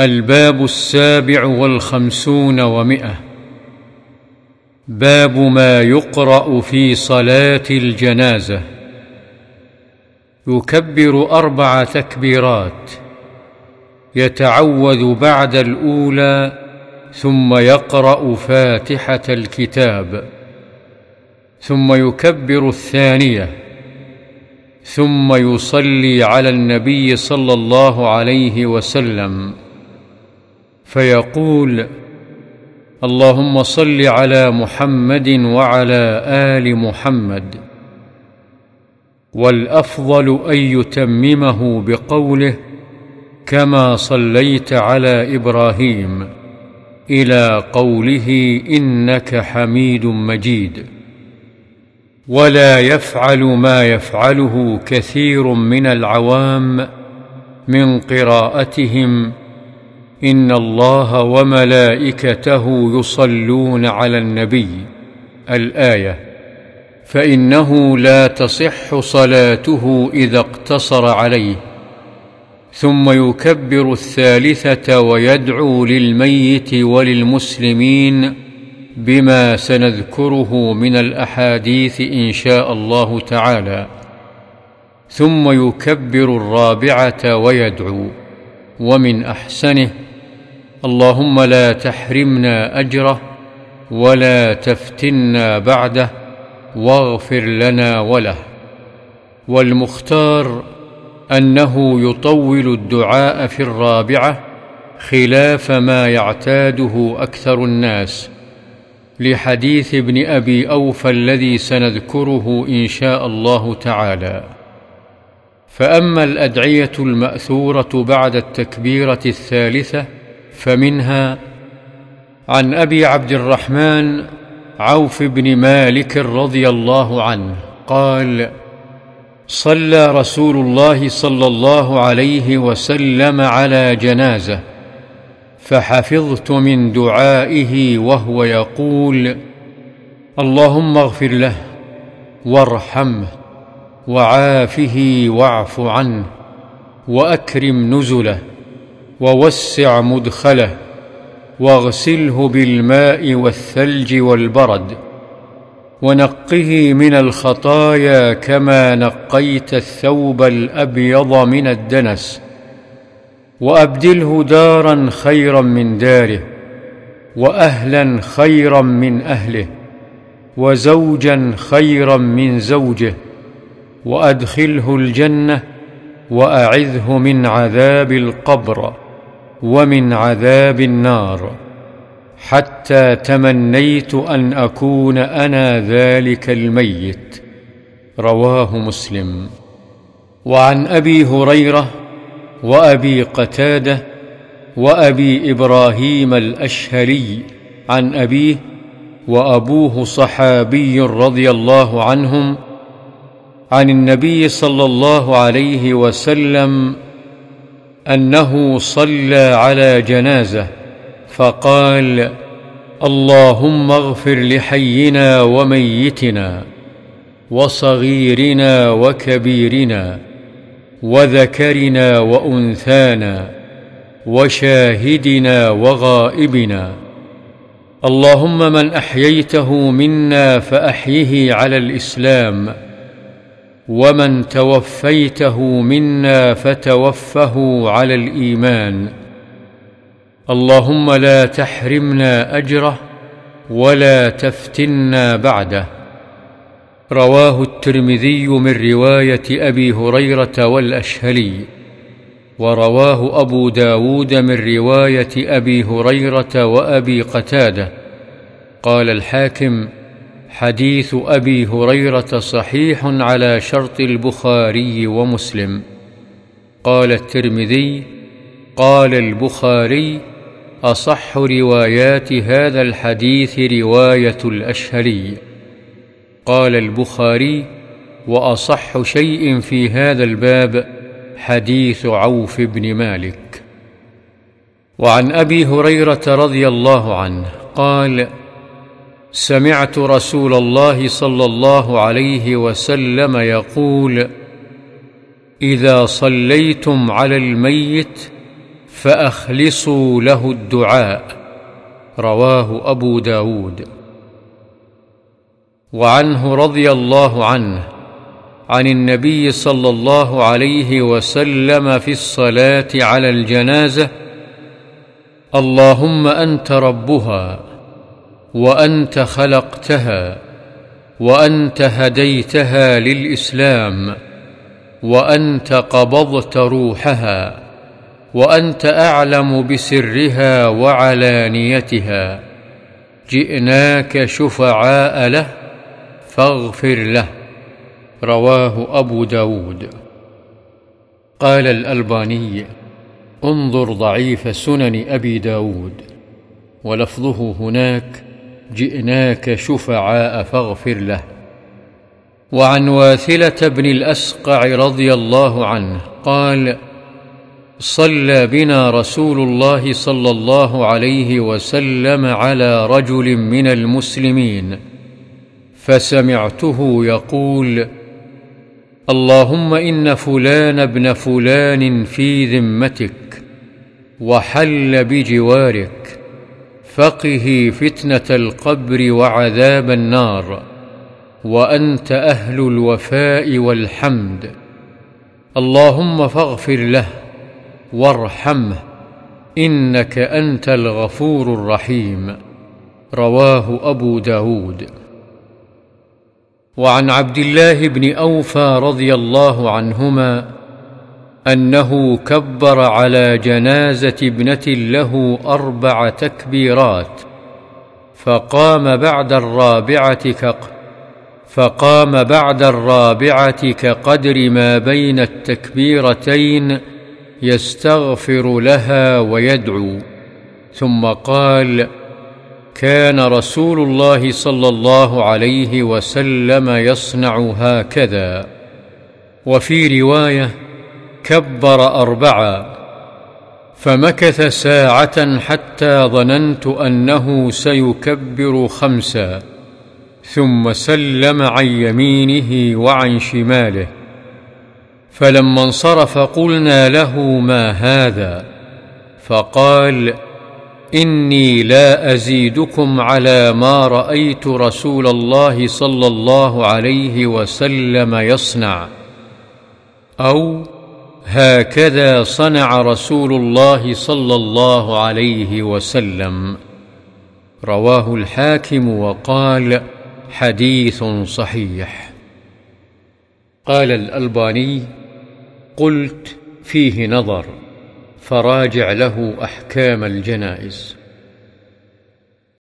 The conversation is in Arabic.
الباب السابع والخمسون ومئة. باب ما يقرأ في صلاة الجنازة. يكبر أربع تكبيرات. يتعوذ بعد الأولى ثم يقرأ فاتحة الكتاب. ثم يكبر الثانية. ثم يصلي على النبي صلى الله عليه وسلم. فيقول اللهم صل على محمد وعلى آل محمد. والأفضل أن يتممه بقوله كما صليت على إبراهيم إلى قوله إنك حميد مجيد. ولا يفعل ما يفعله كثير من العوام من قراءتهم إن الله وملائكته يصلون على النبي. الآية فإنه لا تصح صلاته إذا اقتصر عليه ثم يكبر الثالثة ويدعو للميت وللمسلمين بما سنذكره من الأحاديث إن شاء الله تعالى. ثم يكبر الرابعة ويدعو ومن أحسنه اللهم لا تحرمنا أجره ولا تفتنا بعده واغفر لنا وله. والمختار أنه يطول الدعاء في الرابعة خلاف ما يعتاده أكثر الناس لحديث ابن أبي أوفى الذي سنذكره إن شاء الله تعالى. فأما الأدعية المأثورة بعد التكبيرة الثالثة فمنها عن أبي عبد الرحمن عوف بن مالك رضي الله عنه قال صلى رسول الله صلى الله عليه وسلم على جنازة فحفظت من دعائه وهو يقول اللهم اغفر له وارحمه وعافه واعف عنه وأكرم نزله ووسع مدخله واغسله بالماء والثلج والبرد ونقه من الخطايا كما نقيت الثوب الأبيض من الدنس وأبدله دارا خيرا من داره وأهلا خيرا من أهله وزوجا خيرا من زوجه وأدخله الجنة وأعذه من عذاب القبر ومن عذاب النار. حتى تمنيت أن أكون أنا ذلك الميت. رواه مسلم. وعن أبي هريرة وأبي قتادة وأبي إبراهيم الاشهلي عن أبيه وأبوه صحابي رضي الله عنهم عن النبي صلى الله عليه وسلم أنه صلى على جنازة فقال اللهم اغفر لحينا وميتنا وصغيرنا وكبيرنا وذكرنا وأنثانا وشاهدنا وغائبنا. اللهم من أحييته منا فأحيه على الإسلام ومن توفيته منا فتوفه على الإيمان. اللهم لا تحرمنا أجره ولا تفتنا بعده. رواه الترمذي من رواية أبي هريرة والأشهلي ورواه أبو داود من رواية أبي هريرة وأبي قتادة. قال الحاكم حديث أبي هريرة صحيح على شرط البخاري ومسلم. قال الترمذي قال البخاري أصح روايات هذا الحديث رواية الاشهلي قال البخاري وأصح شيء في هذا الباب حديث عوف بن مالك. وعن أبي هريرة رضي الله عنه قال سمعت رسول الله صلى الله عليه وسلم يقول إذا صليتم على الميت فأخلصوا له الدعاء. رواه أبو داود. وعنه رضي الله عنه عن النبي صلى الله عليه وسلم في الصلاة على الجنازة اللهم أنت ربها وأنت خلقتها وأنت هديتها للإسلام وأنت قبضت روحها وأنت أعلم بسرها وعلانيتها. جئناك شفعاء له فاغفر له. رواه أبو داود. قال الألباني انظر ضعيف سنن أبي داود. ولفظه هناك جئناك شفعاء فاغفر له. وعن واثلة بن الأسقع رضي الله عنه قال صلى بنا رسول الله صلى الله عليه وسلم على رجل من المسلمين فسمعته يقول اللهم إن فلان ابن فلان في ذمتك وحل بجوارك. فقه فتنة القبر وعذاب النار وأنت أهل الوفاء والحمد. اللهم فاغفر له وارحمه إنك أنت الغفور الرحيم. رواه أبو داود. وعن عبد الله بن أوفى رضي الله عنهما أنه كبر على جنازة ابنة له أربع تكبيرات فقام بعد الرابعة كق فقام بعد الرابعة كقدر ما بين التكبيرتين يستغفر لها ويدعو. ثم قال كان رسول الله صلى الله عليه وسلم يصنع هكذا. وفي رواية كبر أربعا فمكث ساعة حتى ظننت أنه سيكبر خمسا ثم سلم عن يمينه وعن شماله فلما انصرف قلنا له ما هذا؟ فقال إني لا أزيدكم على ما رأيت رسول الله صلى الله عليه وسلم يصنع أو هكذا صنع رسول الله صلى الله عليه وسلم. رواه الحاكم وقال حديث صحيح. قال الألباني قلت فيه نظر فراجع له أحكام الجنائز.